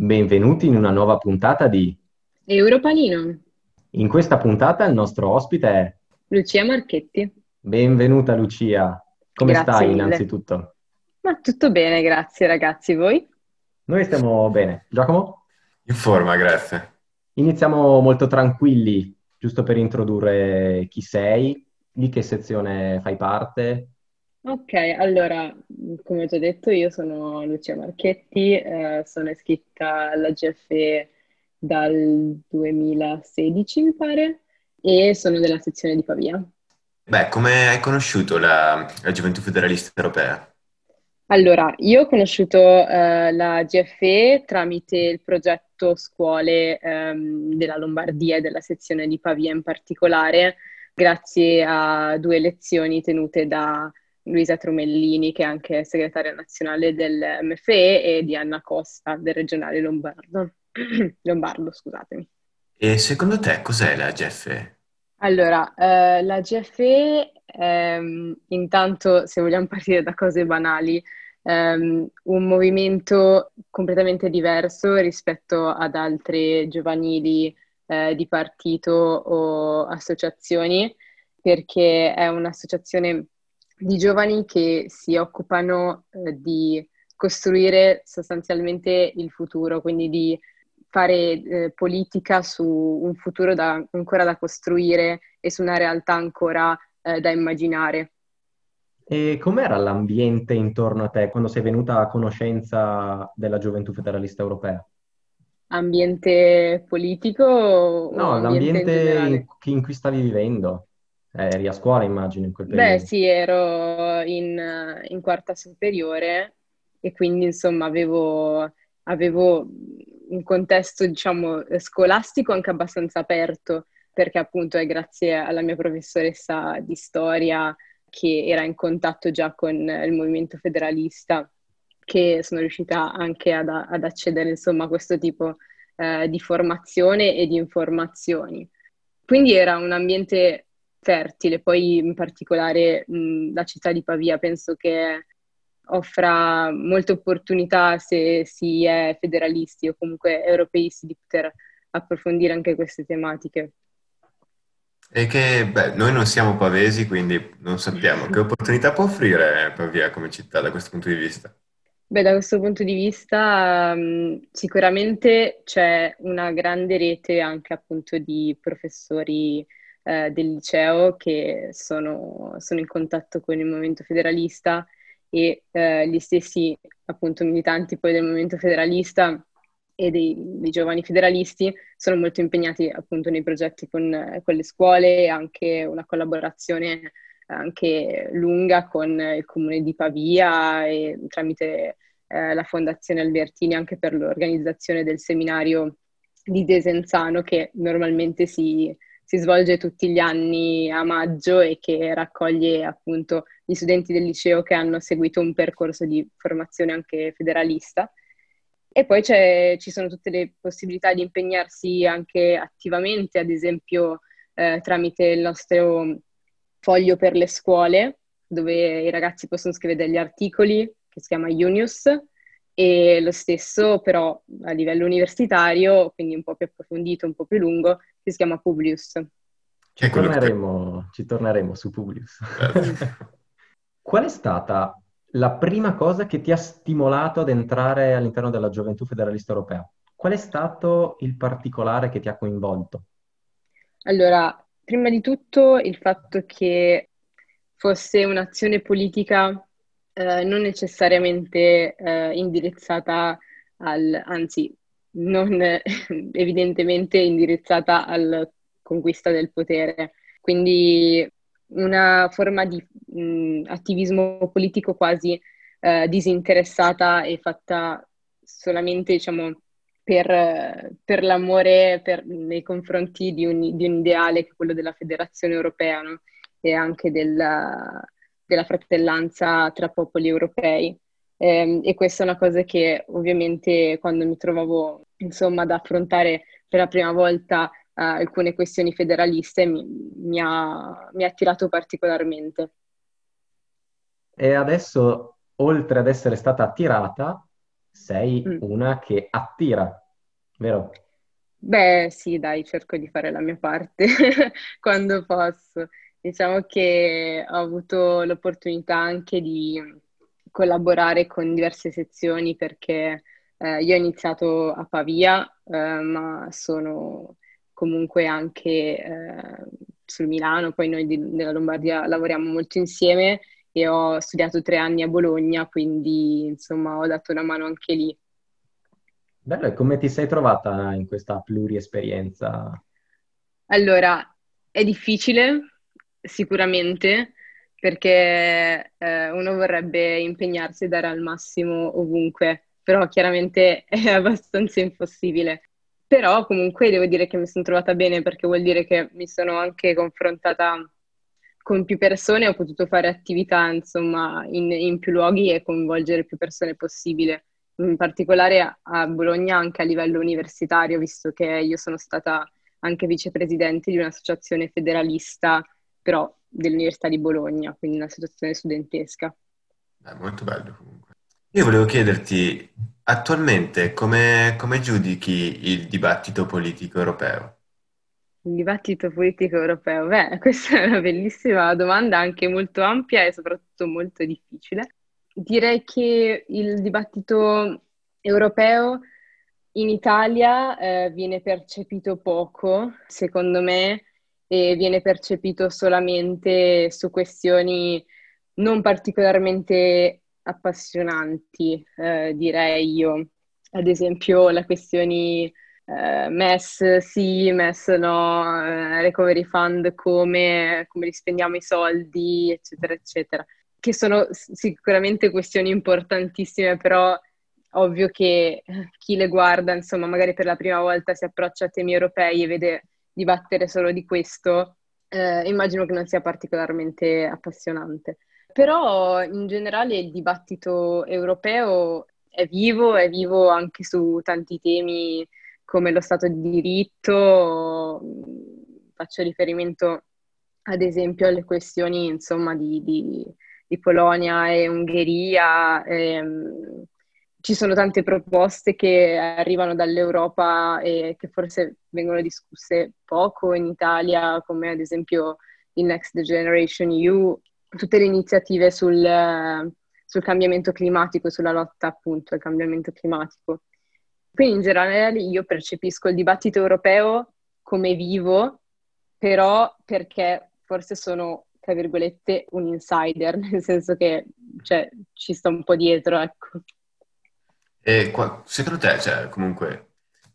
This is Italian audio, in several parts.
Benvenuti in una nuova puntata di Europanino. In questa puntata il nostro ospite è Lucia Marchetti. Benvenuta Lucia. Come Grazie stai mille. innanzitutto? Ma tutto bene, grazie ragazzi. Voi? Noi stiamo bene. Giacomo? In forma, grazie. Iniziamo molto tranquilli, giusto per introdurre chi sei, di che sezione fai parte. Ok, allora, come ho già detto, io sono Lucia Marchetti, eh, sono iscritta alla GFE dal 2016, mi pare, e sono della sezione di Pavia. Beh, come hai conosciuto la, la Gioventù Federalista Europea? Allora, io ho conosciuto eh, la GFE tramite il progetto scuole ehm, della Lombardia e della sezione di Pavia in particolare, grazie a due lezioni tenute da Luisa Tromellini, che è anche segretaria nazionale del MFE, e di Anna Costa, del regionale Lombardo. Lombardo, scusatemi. E secondo te cos'è la GFE? Allora, eh, la GFE, ehm, intanto, se vogliamo partire da cose banali, ehm, un movimento completamente diverso rispetto ad altre giovanili eh, di partito o associazioni, perché è un'associazione di giovani che si occupano eh, di costruire sostanzialmente il futuro, quindi di fare eh, politica su un futuro da, ancora da costruire e su una realtà ancora eh, da immaginare. E com'era l'ambiente intorno a te quando sei venuta a conoscenza della Gioventù Federalista Europea? Ambiente politico No, l'ambiente in, in cui stavi vivendo. Eh, eri a scuola, immagino, in quel Beh, periodo. sì, ero in, in quarta superiore e quindi insomma avevo, avevo un contesto, diciamo, scolastico anche abbastanza aperto, perché appunto è grazie alla mia professoressa di storia che era in contatto già con il movimento federalista che sono riuscita anche ad, ad accedere insomma a questo tipo eh, di formazione e di informazioni. Quindi era un ambiente fertile, poi in particolare mh, la città di Pavia penso che offra molte opportunità se si è federalisti o comunque europeisti di poter approfondire anche queste tematiche. E che, beh, noi non siamo pavesi, quindi non sappiamo che opportunità può offrire Pavia come città da questo punto di vista. Beh, da questo punto di vista, sicuramente c'è una grande rete anche appunto di professori eh, del liceo che sono, sono in contatto con il movimento federalista e eh, gli stessi appunto militanti poi del movimento federalista e dei, dei giovani federalisti sono molto impegnati appunto nei progetti con, con le scuole e anche una collaborazione anche lunga con il comune di Pavia e tramite eh, la Fondazione Albertini anche per l'organizzazione del seminario di Desenzano che normalmente si, si svolge tutti gli anni a maggio e che raccoglie appunto gli studenti del liceo che hanno seguito un percorso di formazione anche federalista. E poi ci sono tutte le possibilità di impegnarsi anche attivamente, ad esempio eh, tramite il nostro foglio per le scuole, dove i ragazzi possono scrivere degli articoli, che si chiama Unius, e lo stesso però a livello universitario, quindi un po' più approfondito, un po' più lungo, si chiama Publius. Ci torneremo, ci torneremo su Publius. Certo. Qual è stata la prima cosa che ti ha stimolato ad entrare all'interno della Gioventù Federalista Europea? Qual è stato il particolare che ti ha coinvolto? Allora, prima di tutto il fatto che fosse un'azione politica eh, non necessariamente eh, indirizzata al, anzi, non evidentemente indirizzata alla conquista del potere. Quindi una forma di mh, attivismo politico quasi eh, disinteressata e fatta solamente, diciamo, per, per l'amore per, nei confronti di un, di un, ideale che è quello della federazione europea no? e anche della, della, fratellanza tra popoli europei. Eh, e questa è una cosa che ovviamente quando mi trovavo insomma ad affrontare per la prima volta Uh, alcune questioni federaliste mi, mi, ha, mi ha attirato particolarmente. E adesso, oltre ad essere stata attirata, sei mm. una che attira, vero? Beh, sì, dai, cerco di fare la mia parte quando posso. Diciamo che ho avuto l'opportunità anche di collaborare con diverse sezioni perché eh, io ho iniziato a Pavia, eh, ma sono comunque anche eh, sul Milano, poi noi di, della Lombardia lavoriamo molto insieme e ho studiato tre anni a Bologna, quindi insomma ho dato una mano anche lì. Bello, e come ti sei trovata in questa pluriesperienza? Allora, è difficile, sicuramente, perché eh, uno vorrebbe impegnarsi e dare al massimo ovunque, però chiaramente è abbastanza impossibile. Però comunque devo dire che mi sono trovata bene perché vuol dire che mi sono anche confrontata con più persone, ho potuto fare attività insomma in, in più luoghi e coinvolgere più persone possibile in particolare a Bologna anche a livello universitario, visto che io sono stata anche vicepresidente di un'associazione federalista, però dell'Università di Bologna, quindi un'associazione studentesca. È molto bello comunque. Io volevo chiederti, attualmente come, come giudichi il dibattito politico europeo? Il dibattito politico europeo? Beh, questa è una bellissima domanda, anche molto ampia e soprattutto molto difficile direi che il dibattito europeo in Italia eh, viene percepito poco, secondo me, e viene percepito solamente su questioni non particolarmente appassionanti, eh, direi io. Ad esempio, le questioni eh, MES sì, MES no, eh, recovery fund come, come li spendiamo i soldi, eccetera, eccetera che sono sicuramente questioni importantissime, però ovvio che chi le guarda, insomma, magari per la prima volta si approccia a temi europei e vede dibattere solo di questo, eh, immagino che non sia particolarmente appassionante. Però in generale il dibattito europeo è vivo, è vivo anche su tanti temi come lo Stato di diritto, faccio riferimento ad esempio alle questioni insomma di, di di Polonia e Ungheria. Ehm, ci sono tante proposte che arrivano dall'Europa e che forse vengono discusse poco in Italia, come ad esempio il Next Generation EU, tutte le iniziative sul, sul cambiamento climatico, sulla lotta appunto al cambiamento climatico. Quindi in generale io percepisco il dibattito europeo come vivo, però perché forse sono tra virgolette, un insider, nel senso che cioè, ci sto un po' dietro, ecco. E qua, secondo te, cioè, comunque,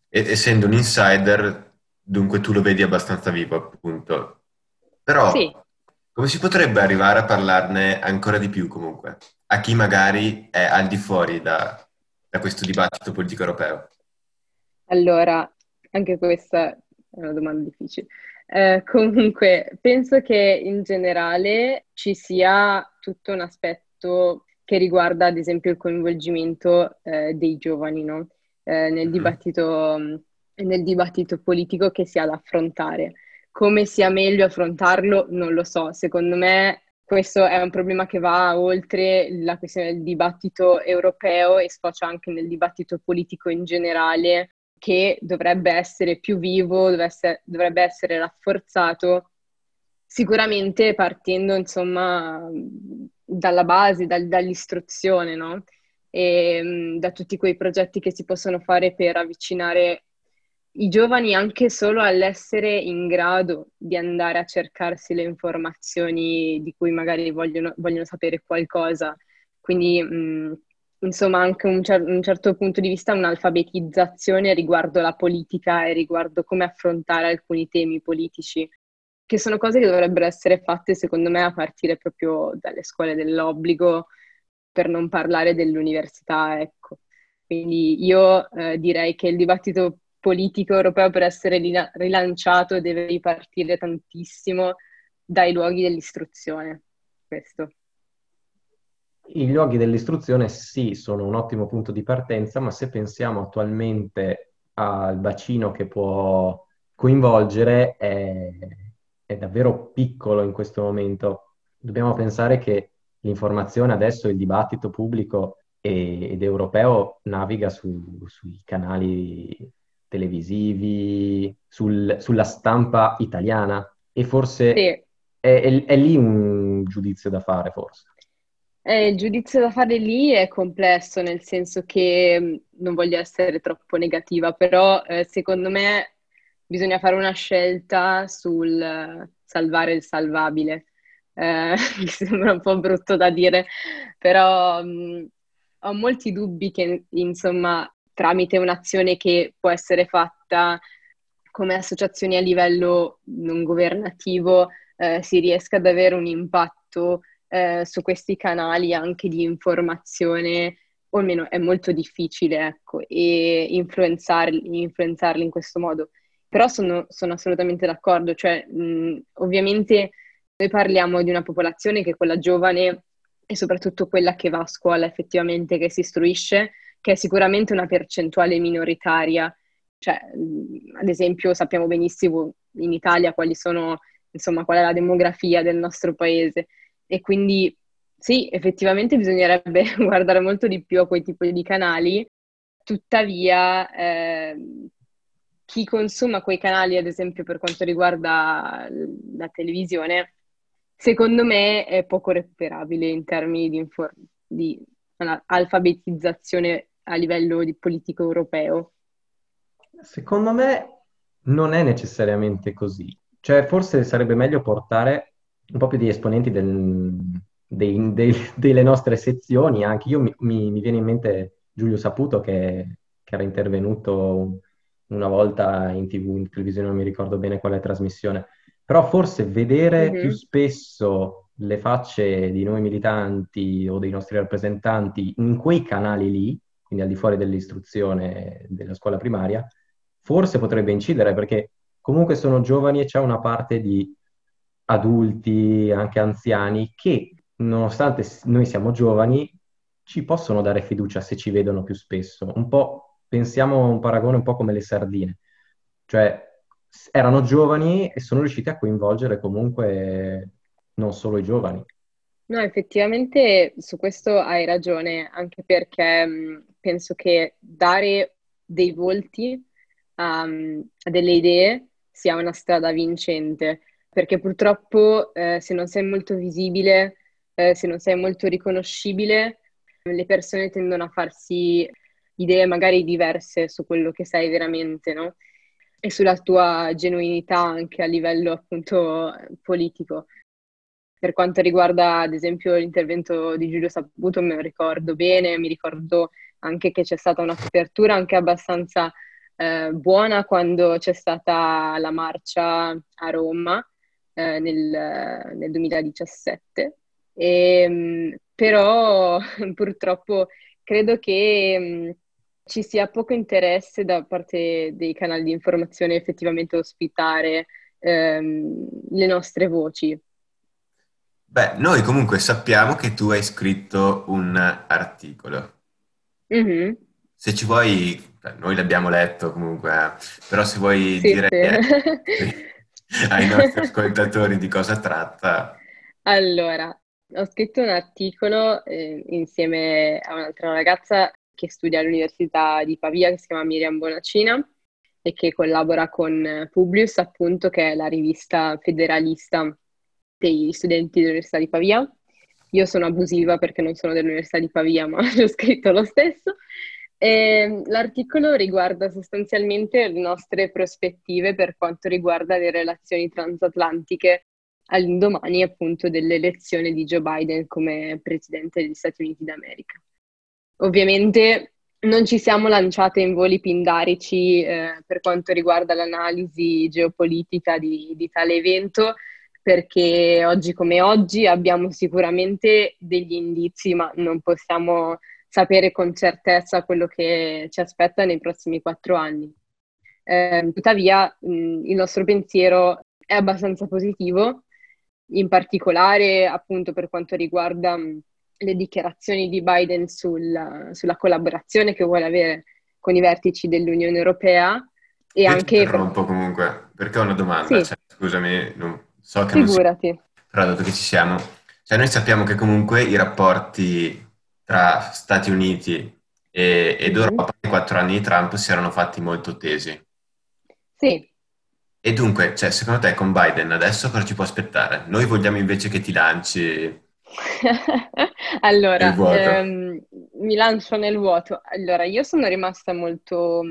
essendo un insider, dunque tu lo vedi abbastanza vivo, appunto. Però, sì. come si potrebbe arrivare a parlarne ancora di più, comunque, a chi magari è al di fuori da, da questo dibattito politico europeo? Allora, anche questa è una domanda difficile. Eh, comunque, penso che in generale ci sia tutto un aspetto che riguarda, ad esempio, il coinvolgimento eh, dei giovani no? eh, nel, mm-hmm. dibattito, nel dibattito politico che si ha da affrontare. Come sia meglio affrontarlo, non lo so. Secondo me questo è un problema che va oltre la questione del dibattito europeo e sfocia anche nel dibattito politico in generale, che dovrebbe essere più vivo, dovrebbe essere rafforzato, sicuramente partendo insomma dalla base, dal, dall'istruzione, no? E mm, da tutti quei progetti che si possono fare per avvicinare i giovani anche solo all'essere in grado di andare a cercarsi le informazioni di cui magari vogliono, vogliono sapere qualcosa. Quindi mh, mm, insomma anche un, cer- un, certo punto di vista un'alfabetizzazione riguardo la politica e riguardo come affrontare alcuni temi politici, che sono cose che dovrebbero essere fatte secondo me a partire proprio dalle scuole dell'obbligo, per non parlare dell'università, ecco. Quindi io eh, direi che il dibattito politico europeo per essere rilanciato deve ripartire tantissimo dai luoghi dell'istruzione. Questo. I luoghi dell'istruzione sì, sono un ottimo punto di partenza, ma se pensiamo attualmente al bacino che può coinvolgere, è, è davvero piccolo in questo momento. Dobbiamo pensare che l'informazione adesso, il dibattito pubblico ed europeo naviga su, sui canali televisivi, sul, sulla stampa italiana e forse sì. è, è, è, lì un giudizio da fare, forse. Eh, il giudizio da fare lì è complesso, nel senso che non voglio essere troppo negativa, però eh, secondo me bisogna fare una scelta sul uh, salvare il salvabile. Eh, mi sembra un po' brutto da dire, però mh, mm, ho molti dubbi che, insomma, tramite un'azione che può essere fatta come associazioni a livello non governativo eh, si riesca ad avere un impatto eh, su questi canali anche di informazione, o almeno è molto difficile, ecco, e influenzarli, influenzarli in questo modo. Però sono, sono assolutamente d'accordo, cioè mh, ovviamente noi parliamo di una popolazione che è quella giovane e soprattutto quella che va a scuola effettivamente, che si istruisce, che è sicuramente una percentuale minoritaria. Cioè, ad esempio, sappiamo benissimo in Italia quali sono, insomma, qual è la demografia del nostro paese. E quindi sì, effettivamente bisognerebbe guardare molto di più a quei tipi di canali, tuttavia eh, chi consuma quei canali, ad esempio per quanto riguarda la televisione, secondo me è poco recuperabile in termini di, infor- di alfabetizzazione a livello di politico europeo. Secondo me non è necessariamente così. Cioè, forse sarebbe meglio portare un po' più di esponenti del, dei, dei, delle nostre sezioni. Anche io mi, mi, viene in mente Giulio Saputo che, che, era intervenuto una volta in tv, in televisione, non mi ricordo bene quale trasmissione però forse vedere mm-hmm. più spesso le facce di noi militanti o dei nostri rappresentanti in quei canali lì, quindi al di fuori dell'istruzione della scuola primaria, forse potrebbe incidere perché comunque sono giovani e c'è una parte di adulti, anche anziani, che nonostante noi siamo giovani, ci possono dare fiducia se ci vedono più spesso. Un po', pensiamo a un paragone un po' come le sardine. Cioè, erano giovani e sono riusciti a coinvolgere comunque non solo i giovani. No, effettivamente su questo hai ragione, anche perché mh, penso che dare dei volti um, a delle idee sia una strada vincente, perché purtroppo eh, se non sei molto visibile, eh, se non sei molto riconoscibile, le persone tendono a farsi idee magari diverse su quello che sei veramente, no? e sulla tua genuinità anche a livello appunto politico. Per quanto riguarda ad esempio l'intervento di Giulio Saputo, me lo ricordo bene, mi ricordo anche che c'è stata una copertura anche abbastanza eh, buona quando c'è stata la marcia a Roma eh, nel, nel, 2017. E, ehm, però purtroppo credo che ci sia poco interesse da parte dei canali di informazione effettivamente ospitare ehm, le nostre voci. Beh, noi comunque sappiamo che tu hai scritto un articolo. Mm-hmm. Se ci vuoi, noi l'abbiamo letto comunque, eh, però se vuoi sì, dire sì. ai nostri ascoltatori di cosa tratta. Allora, ho scritto un articolo eh, insieme a un'altra ragazza che studia all'Università di Pavia, che si chiama Miriam Bonacina e che collabora con Publius, appunto, che è la rivista federalista degli studenti dell'Università di Pavia. Io sono abusiva perché non sono dell'Università di Pavia, ma l'ho scritto lo stesso. E l'articolo riguarda sostanzialmente le nostre prospettive per quanto riguarda le relazioni transatlantiche all'indomani appunto dell'elezione di Joe Biden come presidente degli Stati Uniti d'America. Ovviamente non ci siamo lanciate in voli pindarici eh, per quanto riguarda l'analisi geopolitica di, di tale evento, perché oggi come oggi abbiamo sicuramente degli indizi, ma non possiamo sapere con certezza quello che ci aspetta nei prossimi quattro anni. Eh, tuttavia, mh, il nostro pensiero è abbastanza positivo, in particolare appunto per quanto riguarda mh, le dichiarazioni di Biden sul, sulla collaborazione che vuole avere con i vertici dell'Unione Europea e Io anche... Per... un po' comunque, perché ho una domanda, sì. cioè, scusami, non, so che Figurati. non si... Però dato che ci siamo, cioè noi sappiamo che comunque i rapporti tra Stati Uniti e, ed mm-hmm. Europa nei quattro anni di Trump si erano fatti molto tesi. Sì. E dunque, cioè, secondo te con Biden adesso cosa ci può aspettare? Noi vogliamo invece che ti lanci allora, ehm, mi lancio nel vuoto. Allora, io sono rimasta molto,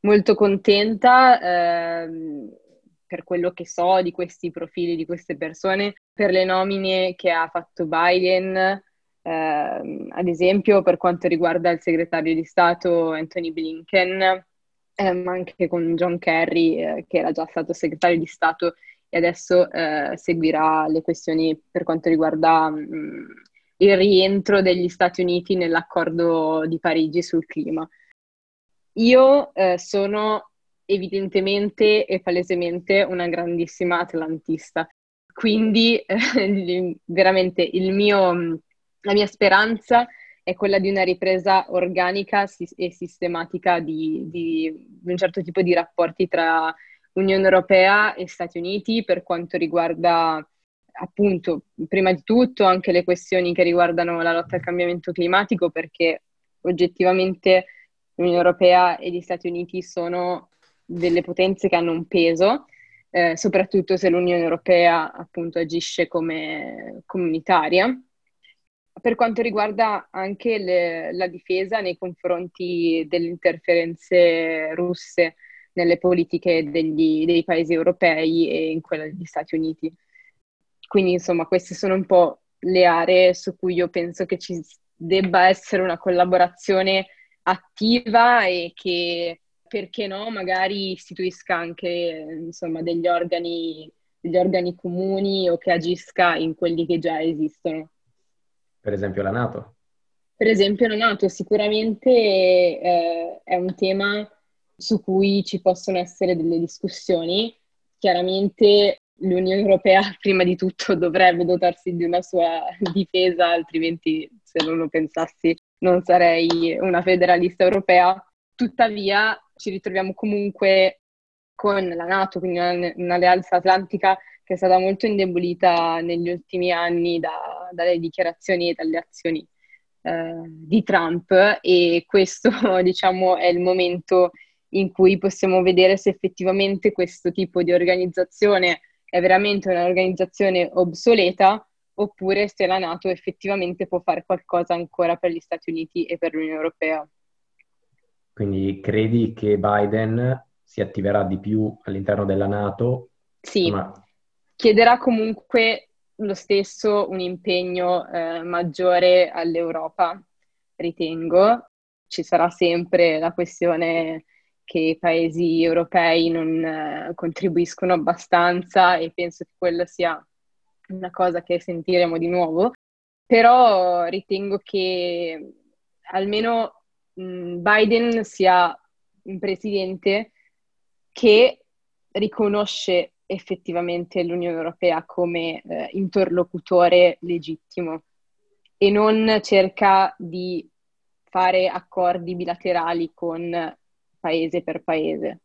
molto contenta ehm, per quello che so di questi profili, di queste persone, per le nomine che ha fatto Biden, ehm, ad esempio per quanto riguarda il segretario di Stato Anthony Blinken, ehm, anche con John Kerry, eh, che era già stato segretario di Stato e adesso eh, seguirà le questioni per quanto riguarda mh, mm, il rientro degli Stati Uniti nell'accordo di Parigi sul clima. Io eh, sono evidentemente e palesemente una grandissima atlantista, quindi eh, veramente mio, la mia speranza è quella di una ripresa organica e sistematica di, di un certo tipo di rapporti tra Unione Europea e Stati Uniti per quanto riguarda appunto, prima di tutto anche le questioni che riguardano la lotta al cambiamento climatico, perché oggettivamente l'Unione Europea e gli Stati Uniti sono delle potenze che hanno un peso, eh, soprattutto se l'Unione Europea appunto agisce come comunitaria. Per quanto riguarda anche le, la difesa nei confronti delle interferenze russe nelle politiche degli, dei paesi europei e in quella degli Stati Uniti. Quindi, insomma, queste sono un po' le aree su cui io penso che ci debba essere una collaborazione attiva e che, perché no, magari istituisca anche, insomma, degli organi, degli organi comuni o che agisca in quelli che già esistono. Per esempio la Nato? Per esempio la Nato sicuramente eh, è un tema su cui ci possono essere delle discussioni. Chiaramente l'Unione Europea prima di tutto dovrebbe dotarsi di una sua difesa, altrimenti se non lo pensassi non sarei una federalista europea. Tuttavia ci ritroviamo comunque con la Nato, quindi un'alleanza atlantica che è stata molto indebolita negli ultimi anni da, dalle dichiarazioni e dalle azioni eh, di Trump e questo diciamo è il momento in cui possiamo vedere se effettivamente questo tipo di organizzazione è veramente un'organizzazione obsoleta oppure se la Nato effettivamente può fare qualcosa ancora per gli Stati Uniti e per l'Unione Europea. Quindi credi che Biden si attiverà di più all'interno della Nato? Sì, ma... chiederà comunque lo stesso un impegno eh, maggiore all'Europa, ritengo. Ci sarà sempre la questione che i paesi europei non eh, contribuiscono abbastanza e penso che quella sia una cosa che sentiremo di nuovo, però ritengo che almeno mh, Biden sia un presidente che riconosce effettivamente l'Unione Europea come eh, interlocutore legittimo e non cerca di fare accordi bilaterali con paese per paese.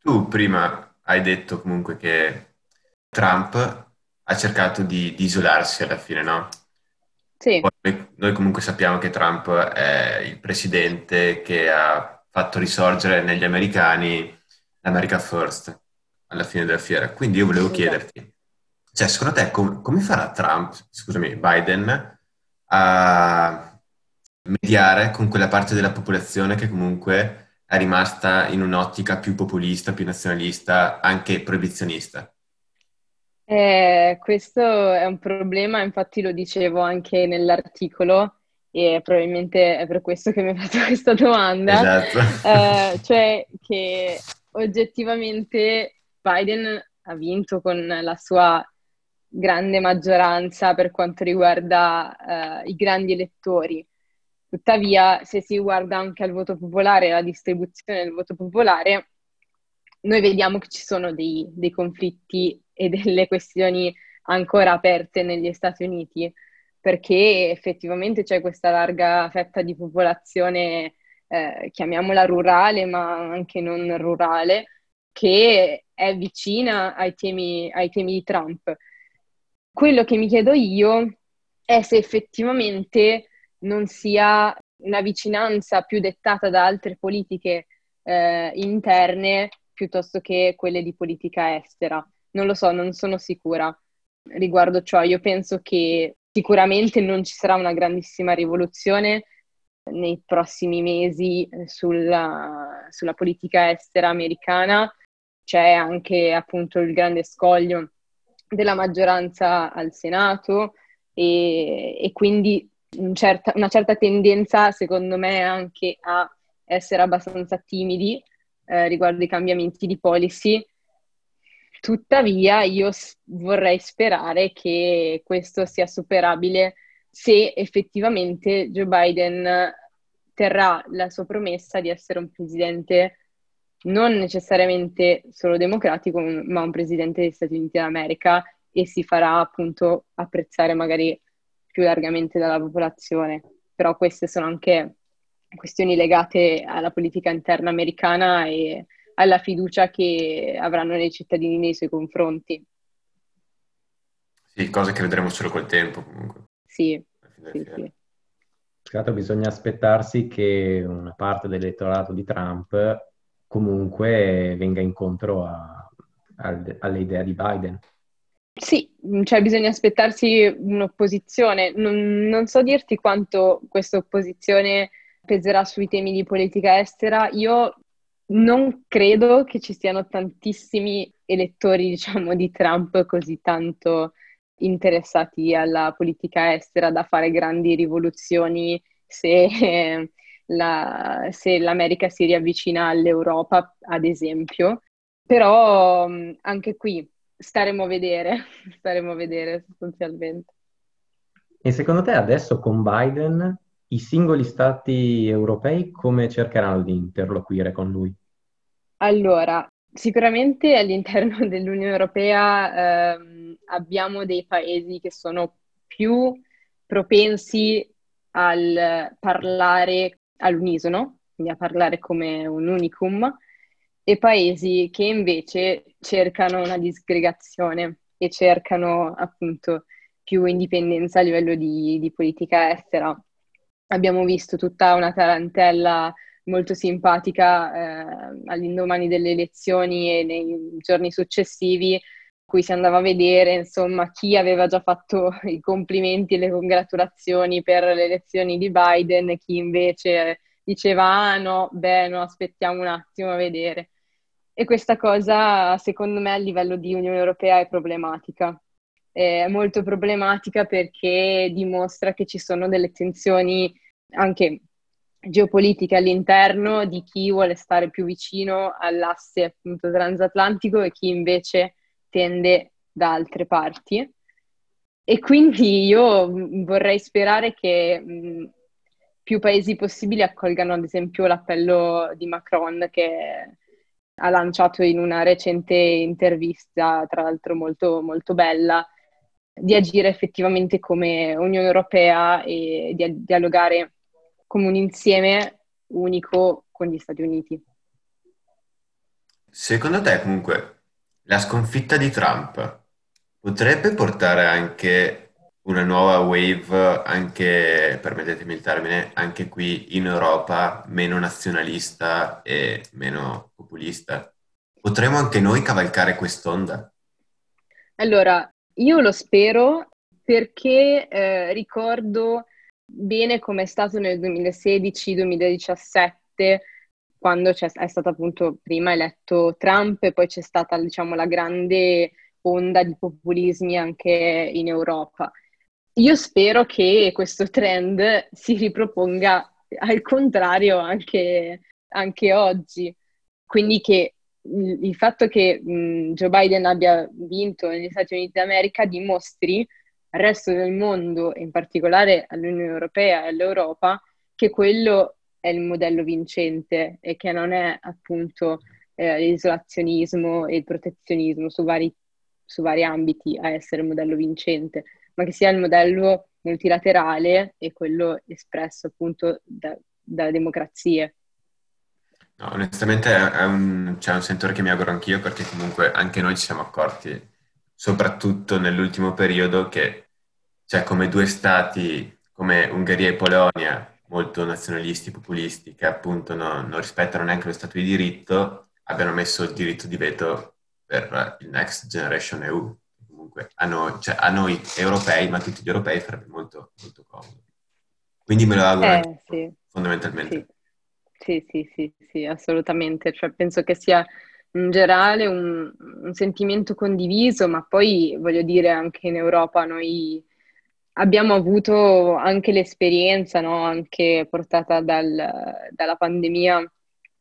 Tu prima hai detto comunque che Trump ha cercato di, di isolarsi alla fine, no? Sì. Poi noi comunque sappiamo che Trump è il presidente che ha fatto risorgere negli americani l'America First alla fine della fiera. Quindi io volevo chiederti, cioè secondo te com- come farà Trump, scusami, Biden a mediare con quella parte della popolazione che comunque è rimasta in un'ottica più populista, più nazionalista, anche proibizionista. Eh, questo è un problema, infatti lo dicevo anche nell'articolo e probabilmente è per questo che mi hai fatto questa domanda. Esatto. Eh, cioè che oggettivamente Biden ha vinto con la sua grande maggioranza per quanto riguarda eh, i grandi elettori. Tuttavia, se si guarda anche al voto popolare, alla distribuzione del voto popolare, noi vediamo che ci sono dei, dei conflitti e delle questioni ancora aperte negli Stati Uniti, perché effettivamente c'è questa larga fetta di popolazione, eh, chiamiamola rurale, ma anche non rurale, che è vicina ai temi, ai temi di Trump. Quello che mi chiedo io è se effettivamente non sia una vicinanza più dettata da altre politiche eh, interne piuttosto che quelle di politica estera. Non lo so, non sono sicura riguardo ciò. Io penso che sicuramente non ci sarà una grandissima rivoluzione nei prossimi mesi eh, sulla, sulla politica estera americana. C'è anche appunto il grande scoglio della maggioranza al Senato e, e quindi un certa, una certa tendenza, secondo me, anche a essere abbastanza timidi eh, riguardo i cambiamenti di policy. Tuttavia, io vorrei sperare che questo sia superabile se effettivamente Joe Biden terrà la sua promessa di essere un presidente non necessariamente solo democratico, ma un presidente degli Stati Uniti d'America e si farà appunto apprezzare magari più largamente dalla popolazione. Però queste sono anche questioni legate alla politica interna americana e alla fiducia che avranno i cittadini nei suoi confronti. Sì, cose che vedremo solo col tempo comunque. Sì, sì, sì. Certo, bisogna aspettarsi che una parte dell'elettorato di Trump comunque venga incontro a, a, all'idea di Biden. Sì, cioè bisogna aspettarsi un'opposizione. Non, non so dirti quanto questa opposizione peserà sui temi di politica estera. Io non credo che ci siano tantissimi elettori, diciamo, di Trump così tanto interessati alla politica estera da fare grandi rivoluzioni se, la, se l'America si riavvicina all'Europa, ad esempio. Però anche qui staremo a vedere, staremo a vedere sostanzialmente. E secondo te adesso con Biden i singoli stati europei come cercheranno di interloquire con lui? Allora, sicuramente all'interno dell'Unione Europea ehm, abbiamo dei paesi che sono più propensi al parlare all'unisono, quindi a parlare come un unicum, e paesi che invece cercano una disgregazione e cercano appunto più indipendenza a livello di, di politica estera. Abbiamo visto tutta una tarantella molto simpatica eh, all'indomani delle elezioni e nei giorni successivi, cui si andava a vedere insomma chi aveva già fatto i complimenti e le congratulazioni per le elezioni di Biden e chi invece diceva ah no, beh no, aspettiamo un attimo a vedere. E questa cosa, secondo me, a livello di Unione Europea è problematica. È molto problematica perché dimostra che ci sono delle tensioni anche geopolitiche all'interno di chi vuole stare più vicino all'asse appunto transatlantico e chi invece tende da altre parti. E quindi io vorrei sperare che mh, più paesi possibili accolgano ad esempio l'appello di Macron che ha lanciato in una recente intervista, tra l'altro molto, molto bella, di agire effettivamente come Unione Europea e di dialogare come un insieme unico con gli Stati Uniti. Secondo te comunque la sconfitta di Trump potrebbe portare anche una nuova wave, anche, permettetemi il termine, anche qui in Europa, meno nazionalista e meno populista. Potremmo anche noi cavalcare quest'onda? Allora, io lo spero perché eh, ricordo bene come è stato nel 2016-2017 quando è stato appunto prima eletto Trump e poi c'è stata diciamo la grande onda di populismi anche in Europa. Io spero che questo trend si riproponga al contrario anche, anche oggi. Quindi che il fatto che mh, Joe Biden abbia vinto negli Stati Uniti d'America dimostri al resto del mondo, in particolare all'Unione Europea e all'Europa, che quello è il modello vincente e che non è appunto eh, l'isolazionismo e il protezionismo su vari, su vari ambiti a essere il modello vincente ma che sia il modello multilaterale e quello espresso appunto da, dalle democrazie. No, onestamente è un, c'è un sentore che mi auguro anch'io perché comunque anche noi ci siamo accorti, soprattutto nell'ultimo periodo, che cioè come due stati come Ungheria e Polonia, molto nazionalisti, populisti, che appunto no, non rispettano neanche lo Stato di diritto, abbiano messo il diritto di veto per il Next Generation EU. Comunque a noi, cioè, a noi europei, ma a tutti gli europei farebbe molto, molto comodo. Quindi me lo auguro eh, sì. fondamentalmente. Sì. sì, sì, sì, sì, assolutamente. Cioè, penso che sia in generale un, un, sentimento condiviso, ma poi voglio dire anche in Europa noi abbiamo avuto anche l'esperienza, no? anche portata dal, dalla pandemia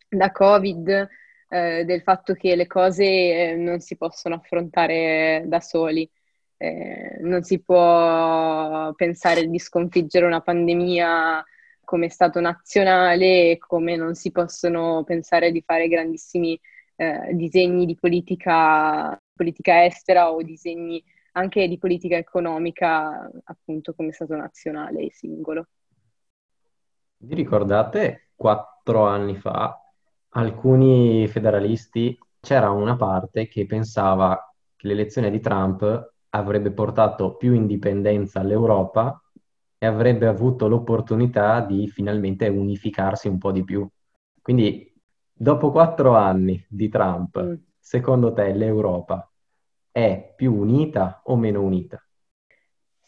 da Covid, eh, del fatto che le cose eh, non si possono affrontare da soli. Eh, non si può pensare di sconfiggere una pandemia come Stato nazionale, come non si possono pensare di fare grandissimi eh, disegni di politica, politica estera o disegni anche di politica economica, appunto come Stato nazionale e singolo. Vi ricordate quattro anni fa alcuni federalisti c'era una parte che pensava che l'elezione di Trump avrebbe portato più indipendenza all'Europa e avrebbe avuto l'opportunità di finalmente unificarsi un po' di più. Quindi, dopo quattro anni di Trump, mm. secondo te l'Europa è più unita o meno unita?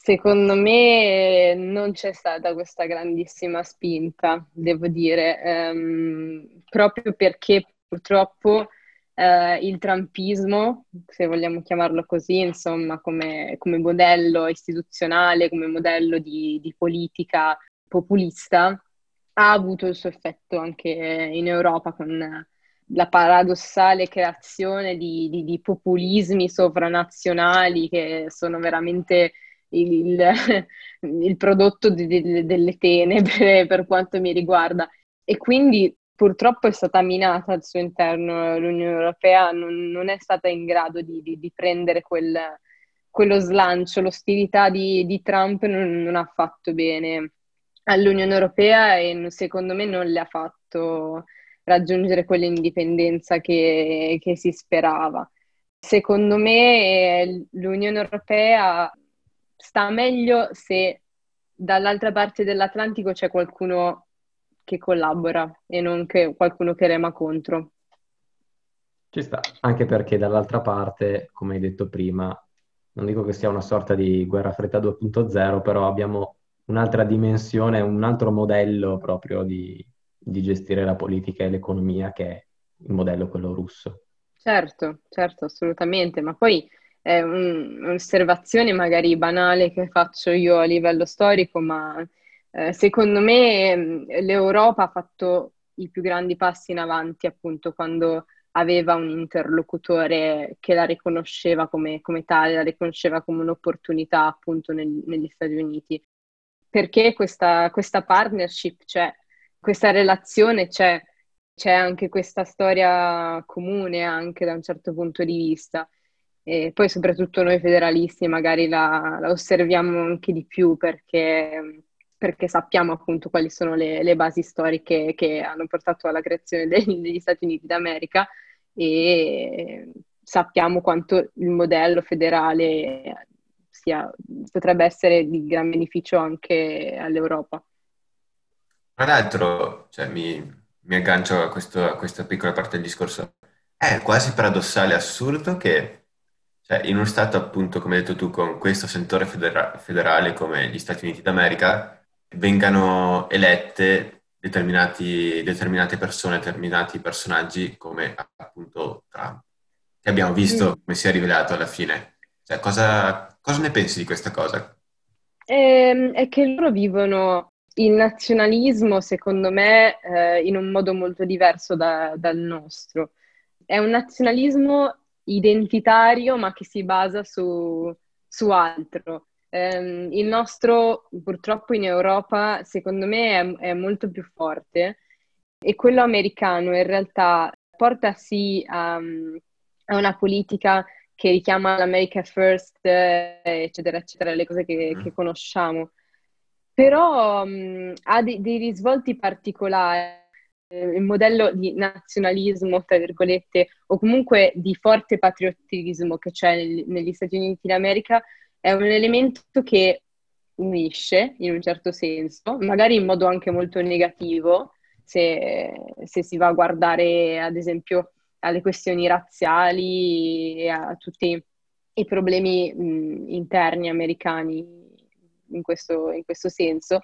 Secondo me non c'è stata questa grandissima spinta, devo dire, ehm, proprio perché purtroppo eh, il trumpismo, se vogliamo chiamarlo così, insomma, come, come modello istituzionale, come modello di, di politica populista, ha avuto il suo effetto anche in Europa con la paradossale creazione di, di, di populismi sovranazionali che sono veramente il, il prodotto di, di, delle tenebre per quanto mi riguarda. E quindi purtroppo è stata minata al suo interno, l'Unione Europea non, non è stata in grado di, di prendere quel, quello slancio, l'ostilità di, Trump non, non ha fatto bene all'Unione Europea e secondo me non le ha fatto raggiungere quell'indipendenza che, che si sperava. Secondo me l'Unione Europea sta meglio se dall'altra parte dell'Atlantico c'è qualcuno che collabora e non che qualcuno che rema contro. Ci sta, anche perché dall'altra parte, come hai detto prima, non dico che sia una sorta di guerra fredda 2.0, però abbiamo un'altra dimensione, un altro modello proprio di, di gestire la politica e l'economia che è il modello quello russo. Certo, certo, assolutamente, ma poi è un, un'osservazione magari banale che faccio io a livello storico, ma eh, secondo me mm, l'Europa ha fatto i più grandi passi in avanti appunto quando aveva un interlocutore che la riconosceva come, come tale, la riconosceva come un'opportunità appunto nel, negli Stati Uniti. Perché questa, questa partnership c'è, questa relazione c'è, c'è anche questa storia comune anche da un certo punto di vista. E poi soprattutto noi federalisti magari la, la osserviamo anche di più perché, perché, sappiamo appunto quali sono le, le basi storiche che hanno portato alla creazione degli, degli Stati Uniti d'America e sappiamo quanto il modello federale sia, potrebbe essere di gran beneficio anche all'Europa. Tra l'altro, cioè, mi, mi aggancio a, questo, a questa piccola parte del discorso, è quasi paradossale, assurdo che cioè, in uno Stato, appunto, come hai detto tu, con questo sentore federa- federale come gli Stati Uniti d'America, vengano elette determinate persone, determinati personaggi come appunto Trump, che abbiamo visto mm. come si è rivelato alla fine. Cioè, cosa, cosa ne pensi di questa cosa? È, ehm, è che loro vivono il nazionalismo, secondo me, eh, in un modo molto diverso da, dal nostro. È un nazionalismo identitario ma che si basa su, su altro. Um, il nostro purtroppo in Europa secondo me è, è, molto più forte e quello americano in realtà porta sì a, a una politica che richiama l'America First, eccetera, eccetera, le cose che, mm. che conosciamo. Però um, ha dei, dei risvolti particolari eh, il modello di nazionalismo, tra virgolette, o comunque di forte patriottismo che c'è nel, negli Stati Uniti d'America è un elemento che unisce in un certo senso, magari in modo anche molto negativo, se, se si va a guardare ad esempio alle questioni razziali e a tutti i problemi mh, interni americani in questo, in questo senso,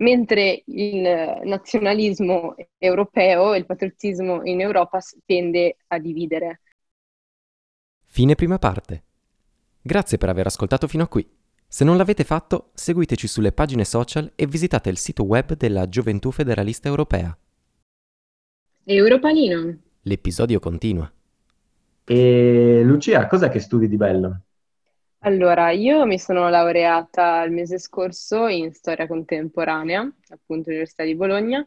mentre il nazionalismo europeo, il patriottismo in Europa tende a dividere. Fine prima parte. Grazie per aver ascoltato fino a qui. Se non l'avete fatto, seguiteci sulle pagine social e visitate il sito web della Gioventù Federalista Europea. Europanino. L'episodio continua. E Lucia, cos'è che studi di bello? Allora, io mi sono laureata il mese scorso in storia contemporanea, appunto all'Università di Bologna,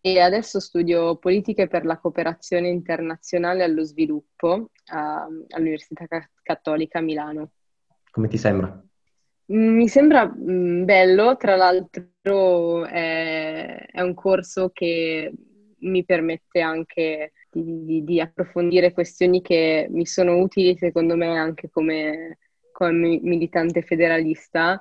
e adesso studio politiche per la cooperazione internazionale allo sviluppo uh, all'Università Cattolica a Milano. Come ti sembra? Mm, mi sembra mm, bello, tra l'altro è, è, un corso che mi permette anche di, di, di approfondire questioni che mi sono utili secondo me anche come come militante federalista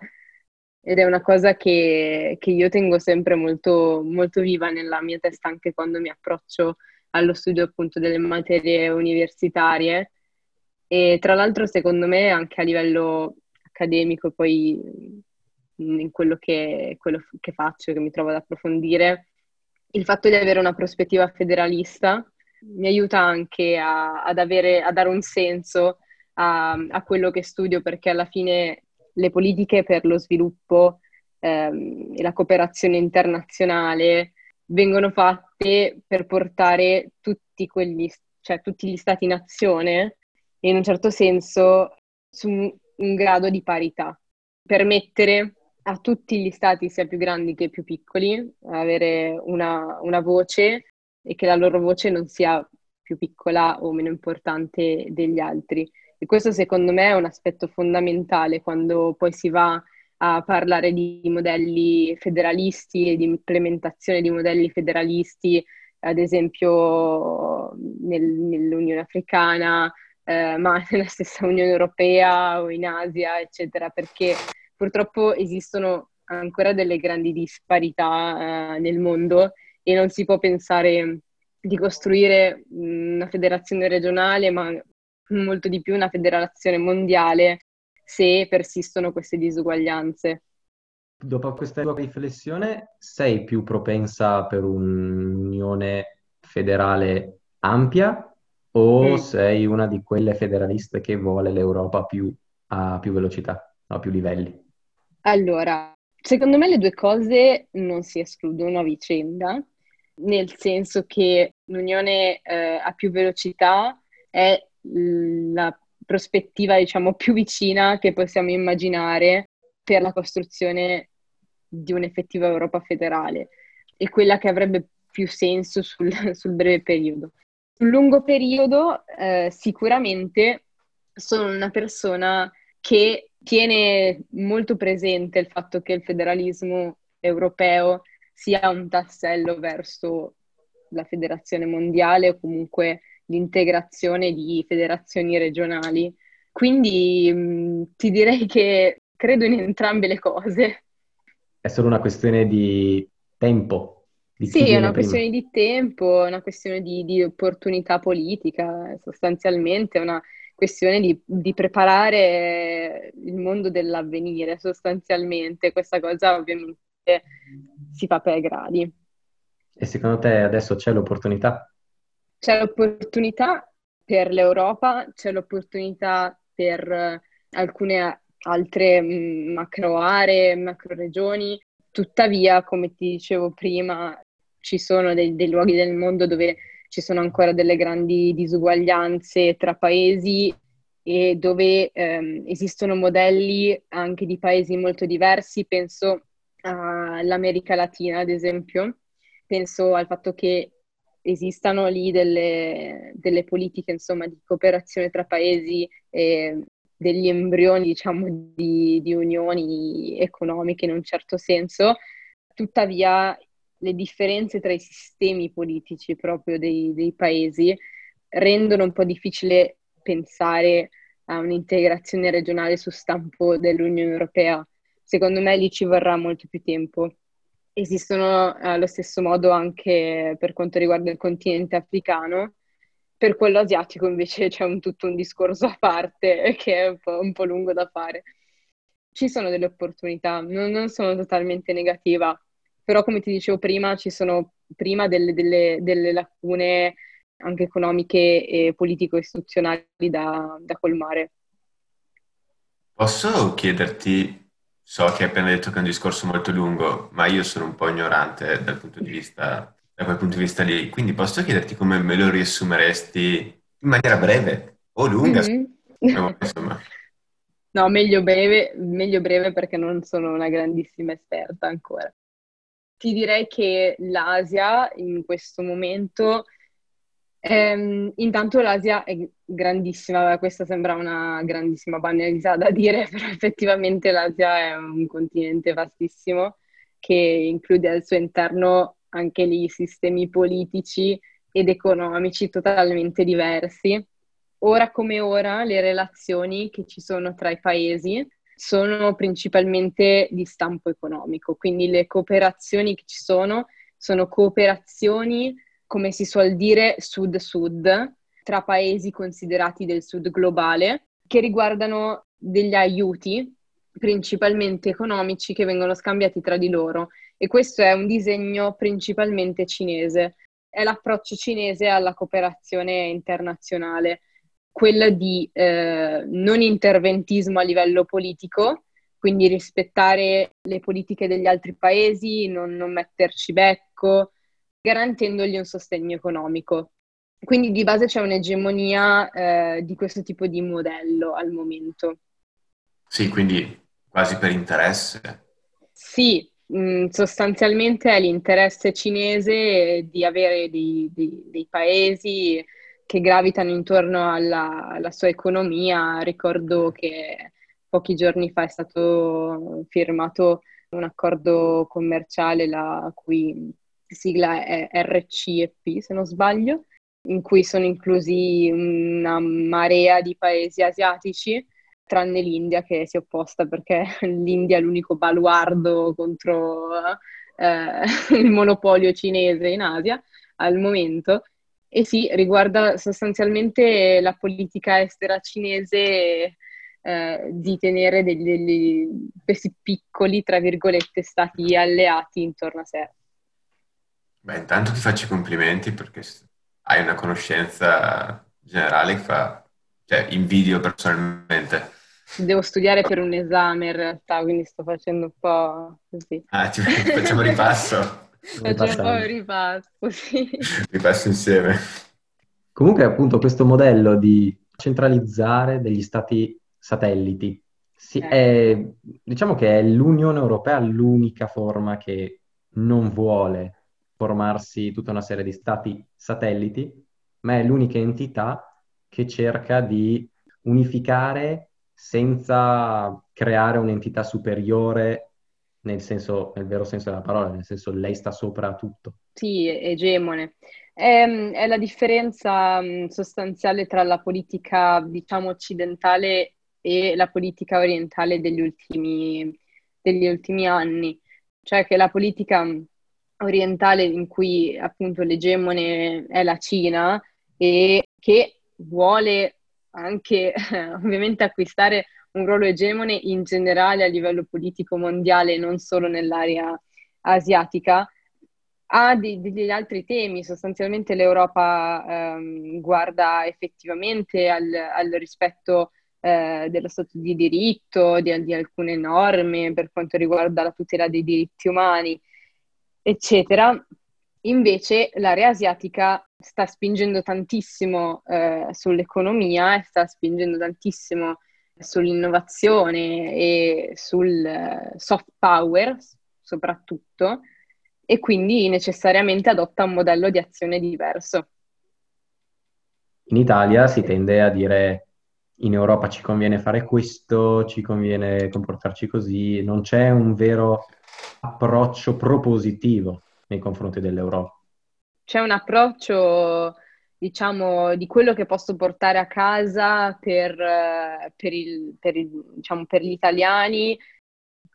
ed è una cosa che, che io tengo sempre molto, molto viva nella mia testa anche quando mi approccio allo studio appunto delle materie universitarie. E tra l'altro secondo me anche a livello accademico poi in quello che, quello che faccio, che mi trovo ad approfondire, il fatto di avere una prospettiva federalista mi aiuta anche a, ad, avere, a dare un senso a, a quello che studio perché alla fine le politiche per lo sviluppo ehm, e la cooperazione internazionale vengono fatte per portare tutti, quelli, cioè, tutti gli stati-nazione in un certo senso su un, un grado di parità, permettere a tutti gli stati, sia più grandi che più piccoli, avere una, una voce e che la loro voce non sia più piccola o meno importante degli altri. E questo secondo me è un aspetto fondamentale quando poi si va a parlare di modelli federalisti e di implementazione di modelli federalisti, ad esempio nel, nell'Unione Africana, eh, ma nella stessa Unione Europea o in Asia, eccetera, perché purtroppo esistono ancora delle grandi disparità eh, nel mondo e non si può pensare di costruire una federazione regionale, ma molto di più una federazione mondiale se persistono queste disuguaglianze. Dopo questa tua riflessione, sei più propensa per un'unione federale ampia o mm. sei una di quelle federaliste che vuole l'Europa più, a più velocità, a più livelli? Allora, secondo me le due cose non si escludono a vicenda, nel senso che l'unione eh, a più velocità è la prospettiva, diciamo, più vicina che possiamo immaginare per la costruzione di un'effettiva Europa federale e quella che avrebbe più senso sul, sul breve periodo. Sul lungo periodo, eh, sicuramente sono una persona che tiene molto presente il fatto che il federalismo europeo sia un tassello verso la federazione mondiale o comunque l'integrazione di federazioni regionali. Quindi mh, mm, ti direi che credo in entrambe le cose. È solo una questione di tempo. Di sì, è una prima. questione di tempo, è una questione di, di, opportunità politica, sostanzialmente, è una questione di, di, preparare il mondo dell'avvenire, sostanzialmente. Questa cosa ovviamente si fa per gradi. E secondo te adesso c'è l'opportunità c'è l'opportunità per l'Europa, c'è l'opportunità per eh, alcune altre mm, macro aree, macro regioni. Tuttavia, come ti dicevo prima, ci sono dei, dei luoghi del mondo dove ci sono ancora delle grandi disuguaglianze tra paesi e dove ehm, esistono modelli anche di paesi molto diversi. Penso all'America Latina, ad esempio. Penso al fatto che esistano lì delle, delle politiche insomma, di cooperazione tra paesi e degli embrioni diciamo, di, di unioni economiche in un certo senso, tuttavia le differenze tra i sistemi politici proprio dei, dei paesi rendono un po' difficile pensare a un'integrazione regionale su stampo dell'Unione Europea, secondo me lì ci vorrà molto più tempo. Esistono eh, allo stesso modo anche per quanto riguarda il continente africano, per quello asiatico invece c'è un, tutto un discorso a parte che è un po', un po lungo da fare. Ci sono delle opportunità, non, non, sono totalmente negativa, però come ti dicevo prima ci sono prima delle, delle, delle lacune anche economiche e politico-istituzionali da, da colmare. Posso chiederti, so che hai appena detto che è un discorso molto lungo, ma io sono un po' ignorante dal punto di vista, da quel punto di vista lì, quindi posso chiederti come me lo riassumeresti in maniera breve o lunga? Mm-hmm. Insomma. No, meglio breve, meglio breve perché non sono una grandissima esperta ancora. Ti direi che l'Asia in questo momento Ehm, intanto l'Asia è grandissima, questa sembra una grandissima banalità da dire, però effettivamente l'Asia è un continente vastissimo che include al suo interno anche lì sistemi politici ed economici totalmente diversi. Ora come ora le relazioni che ci sono tra i paesi sono principalmente di stampo economico, quindi le cooperazioni che ci sono sono cooperazioni come si suol dire, sud-sud, tra paesi considerati del sud globale, che riguardano degli aiuti, principalmente economici, che vengono scambiati tra di loro. E questo è un disegno principalmente cinese. È l'approccio cinese alla cooperazione internazionale, quella di eh, non interventismo a livello politico, quindi rispettare le politiche degli altri paesi, non, non metterci becco, garantendogli un sostegno economico. Quindi di base c'è un'egemonia eh, di questo tipo di modello al momento. Sì, quindi quasi per interesse. Sì, mh, mm, sostanzialmente è l'interesse cinese di avere dei, dei, dei paesi che gravitano intorno alla, alla, sua economia. Ricordo che pochi giorni fa è stato firmato un accordo commerciale la cui sigla è RCEP se non sbaglio, in cui sono inclusi una marea di paesi asiatici, tranne l'India che si è opposta perché l'India è l'unico baluardo contro eh, il monopolio cinese in Asia al momento. E sì, riguarda sostanzialmente la politica estera cinese eh, di tenere degli, degli, questi piccoli, tra virgolette, stati alleati intorno a sé. Beh, intanto ti faccio i complimenti perché hai una conoscenza generale che fa, cioè, invidio personalmente. Devo studiare per un esame in realtà, quindi sto facendo un po' così. Ah, ti facciamo ripasso? Facciamo un po' ripasso, sì. Ripasso insieme. Comunque appunto questo modello di centralizzare degli stati satelliti, sì, eh. è, diciamo che è l'Unione Europea l'unica forma che non vuole formarsi tutta una serie di stati satelliti, ma è l'unica entità che cerca di unificare senza creare un'entità superiore nel, senso, nel vero senso della parola, nel senso lei sta sopra tutto. Sì, egemone. È, è la differenza mm, sostanziale tra la politica, diciamo, occidentale e la politica orientale degli ultimi, degli ultimi anni. Cioè che la politica mm, orientale in cui appunto l'egemone è la Cina e che vuole anche ovviamente acquistare un ruolo egemone in generale a livello politico mondiale, non solo nell'area asiatica, ha degli altri temi. Sostanzialmente l'Europa ehm, guarda effettivamente al, al rispetto eh, dello Stato di diritto, di, di alcune norme per quanto riguarda la tutela dei diritti umani eccetera. Invece l'area asiatica sta spingendo tantissimo eh, sull'economia e sta spingendo tantissimo sull'innovazione e sul eh, soft power soprattutto e quindi necessariamente adotta un modello di azione diverso. In Italia si tende a dire in Europa ci conviene fare questo, ci conviene comportarci così, non c'è un vero approccio propositivo nei confronti dell'Europa? C'è un approccio, diciamo, di quello che posso portare a casa per, per, il, per, il, diciamo, per gli italiani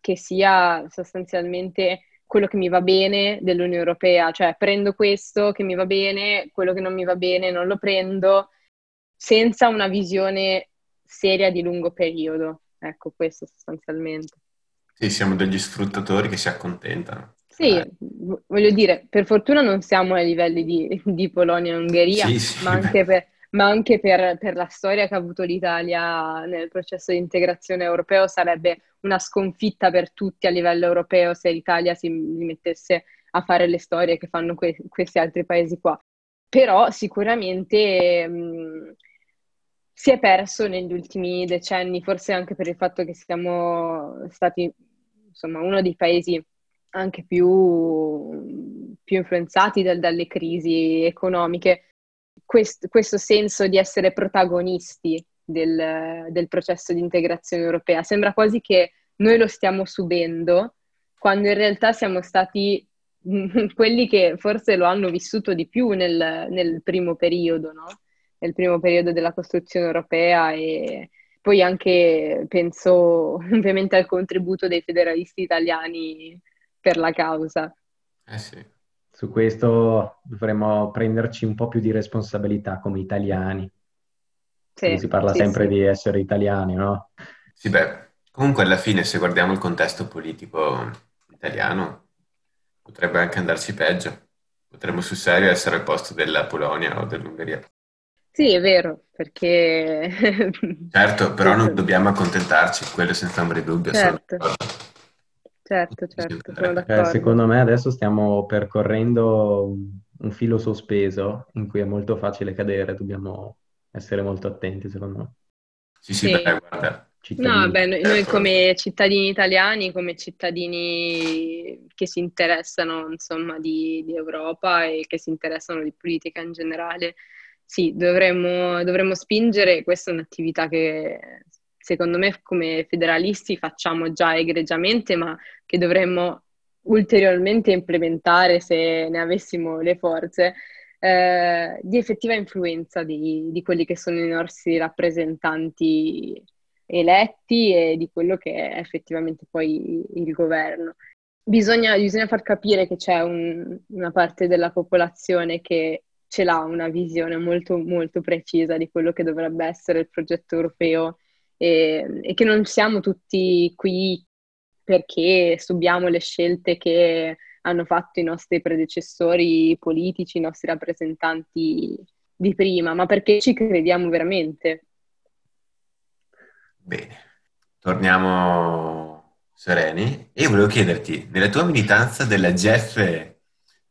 che sia sostanzialmente quello che mi va bene dell'Unione Europea, cioè prendo questo che mi va bene, quello che non mi va bene non lo prendo, senza una visione seria di lungo periodo. Ecco, questo sostanzialmente. Sì, siamo degli sfruttatori che si accontentano. Sì, eh. voglio dire, per fortuna non siamo ai livelli di, di Polonia e Ungheria, sì, sì, ma anche, per, ma anche per, per, la storia che ha avuto l'Italia nel processo di integrazione europeo sarebbe una sconfitta per tutti a livello europeo se l'Italia si mettesse a fare le storie che fanno que- questi altri paesi qua. Però sicuramente mh, si è perso negli ultimi decenni, forse anche per il fatto che siamo stati insomma, uno dei paesi anche più, più influenzati dal, dalle crisi economiche, Quest, questo senso di essere protagonisti del, del processo di integrazione europea. Sembra quasi che noi lo stiamo subendo, quando in realtà siamo stati quelli che forse lo hanno vissuto di più nel, nel primo periodo, no? Nel primo periodo della costruzione europea e poi anche penso ovviamente al contributo dei federalisti italiani per la causa. Eh sì. Su questo dovremmo prenderci un po' più di responsabilità come italiani. Sì, si parla sì, sempre sì. di essere italiani, no? Sì, beh, comunque alla fine se guardiamo il contesto politico italiano potrebbe anche andarci peggio. Potremmo sul serio essere al posto della Polonia o dell'Ungheria. Sì, è vero, perché... certo, però non dobbiamo accontentarci, quello senza ombra di dubbio. Certo. Certo, certo, sono eh, secondo me adesso stiamo percorrendo un filo sospeso in cui è molto facile cadere, dobbiamo essere molto attenti, secondo me. Sì, sì, sì. Beh, guarda. No, beh, noi, noi, come cittadini italiani, come cittadini che si interessano, insomma, di, di Europa e che si interessano di politica in generale, sì, dovremmo, dovremmo spingere, questa è un'attività che secondo me come federalisti facciamo già egregiamente, ma che dovremmo ulteriormente implementare se ne avessimo le forze, eh, di effettiva influenza di, di, quelli che sono i nostri rappresentanti eletti e di quello che è effettivamente poi il governo. Bisogna, bisogna far capire che c'è un, una parte della popolazione che ce l'ha una visione molto, molto precisa di quello che dovrebbe essere il progetto europeo e, e che non siamo tutti qui perché subiamo le scelte che hanno fatto i nostri predecessori politici, i nostri rappresentanti di prima, ma perché ci crediamo veramente. Bene, torniamo sereni e volevo chiederti, nella tua militanza della GF,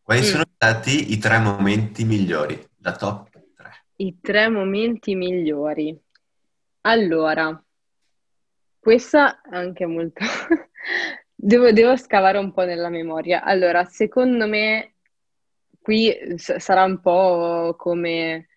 quali mm. sono stati i tre momenti migliori, la top 3? I tre momenti migliori. Allora, questa è anche molto... devo, devo, scavare un po' nella memoria. Allora, secondo me qui s- sarà un po' come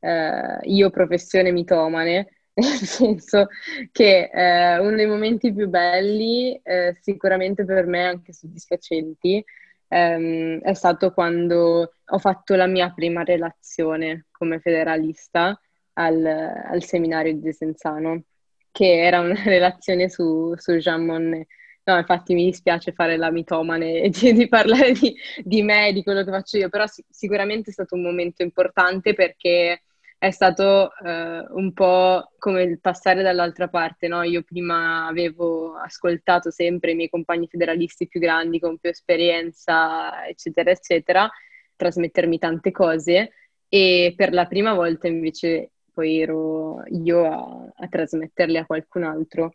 eh, io professione mitomane, nel senso che eh, uno dei momenti più belli, eh, sicuramente per me anche soddisfacenti, ehm, è stato quando ho fatto la mia prima relazione come federalista al, al seminario di Desenzano, che era una relazione su, su Jean Monnet. No, infatti mi dispiace fare la mitomane e di, di parlare di, di, me di quello che faccio io, però sic- sicuramente è stato un momento importante perché è stato eh, un po' come il passare dall'altra parte, no? Io prima avevo ascoltato sempre i miei compagni federalisti più grandi, con più esperienza, eccetera, eccetera, trasmettermi tante cose e per la prima volta invece poi ero io a, a trasmetterli a qualcun altro.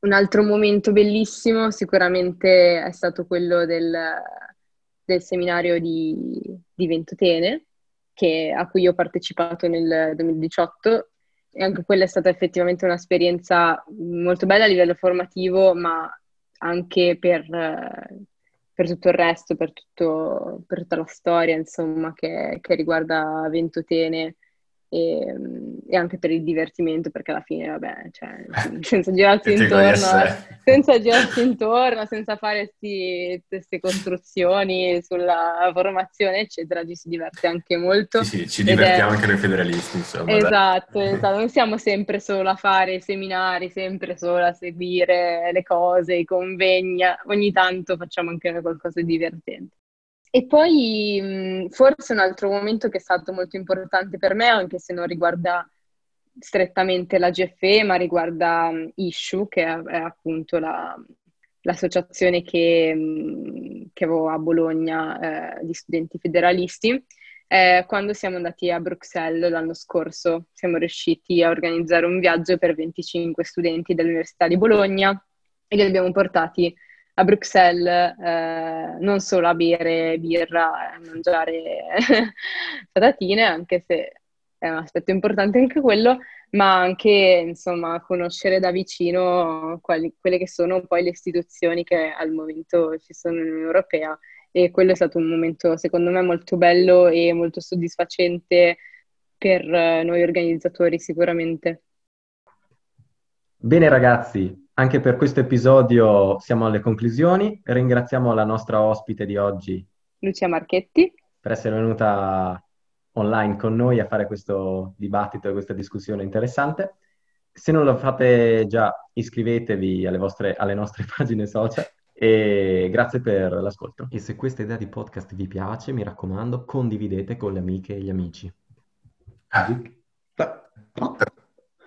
Un altro momento bellissimo sicuramente è stato quello del, del seminario di, di Ventotene, che, a cui ho partecipato nel 2018 e anche quella è stata effettivamente un'esperienza molto bella a livello formativo, ma anche per, per tutto il resto, per, tutto, per, tutta la storia insomma, che, che riguarda Ventotene e, e, anche per il divertimento, perché alla fine, vabbè, cioè, senza girarsi intorno, senza girarsi intorno, senza fare queste costruzioni sulla formazione, eccetera, ci si diverte anche molto. Sì, sì ci divertiamo è... anche noi federalisti, insomma. Esatto, esatto, non siamo sempre solo a fare seminari, sempre solo a seguire le cose, i convegni, ogni tanto facciamo anche noi qualcosa di divertente. E poi forse un altro momento che è stato molto importante per me, anche se non riguarda strettamente la GFE, ma riguarda Issue, che è, è appunto la, l'associazione che, che, avevo a Bologna eh, di studenti federalisti. Eh, quando siamo andati a Bruxelles l'anno scorso, siamo riusciti a organizzare un viaggio per 25 studenti dell'Università di Bologna e li abbiamo portati a Bruxelles eh, non solo a bere birra e a mangiare patatine, anche se è un aspetto importante anche quello, ma anche insomma conoscere da vicino quali, quelle che sono poi le istituzioni che al momento ci sono in Unione Europea e quello è stato un momento secondo me molto bello e molto soddisfacente per noi organizzatori sicuramente. Bene ragazzi, anche per questo episodio siamo alle conclusioni. Ringraziamo la nostra ospite di oggi, Lucia Marchetti, per essere venuta online con noi a fare questo dibattito e questa discussione interessante. Se non lo fate già, iscrivetevi alle, vostre, alle nostre pagine social e grazie per l'ascolto. E se questa idea di podcast vi piace, mi raccomando, condividete con le amiche e gli amici. Ah.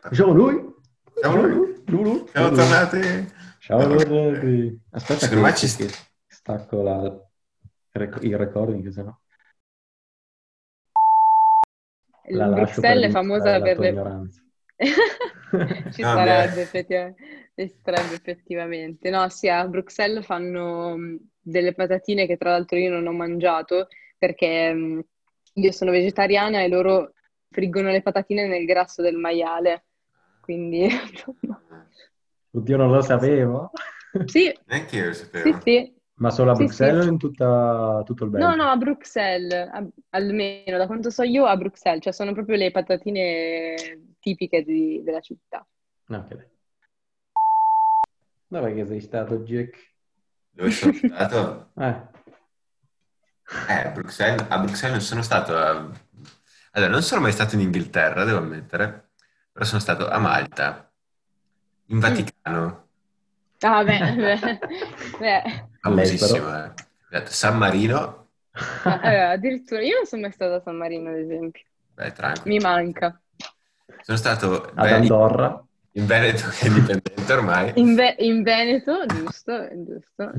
Diciamo Ciao Lulu. Siamo tornati. Ciao Lulu. Aspetta Secondo che, ci... che stacco la... il recording, se no. La Bruxelles è famosa per le... ci no, sarebbe effettivamente, ci sarebbe effettivamente. No, sì, a Bruxelles fanno mm, delle patatine che tra l'altro io non ho mangiato perché mm, io sono vegetariana e loro friggono le patatine nel grasso del maiale quindi... Oddio, non lo sapevo. Sì. Neanche io lo sapevo. Sì, sì. Ma solo a Bruxelles sì, o in tutta, tutto il Belgio? No, no, a Bruxelles, a, almeno da quanto so io a Bruxelles, cioè sono proprio le patatine tipiche di, della città. Ok. Dove che sei stato, Jack? Dove sono stato? eh. Eh, a Bruxelles, a Bruxelles non sono stato... A... Allora, non sono mai stato in Inghilterra, devo ammettere però sono stato a Malta, in mm. Vaticano. Ah, beh, beh. beh. Famosissimo, eh. San Marino. Ah, addirittura io non sono mai stato a San Marino, ad esempio. Beh, tranquillo. Mi manca. Sono stato ad Andorra. In Veneto, che è indipendente ormai. In, Ve- in Veneto, giusto, giusto.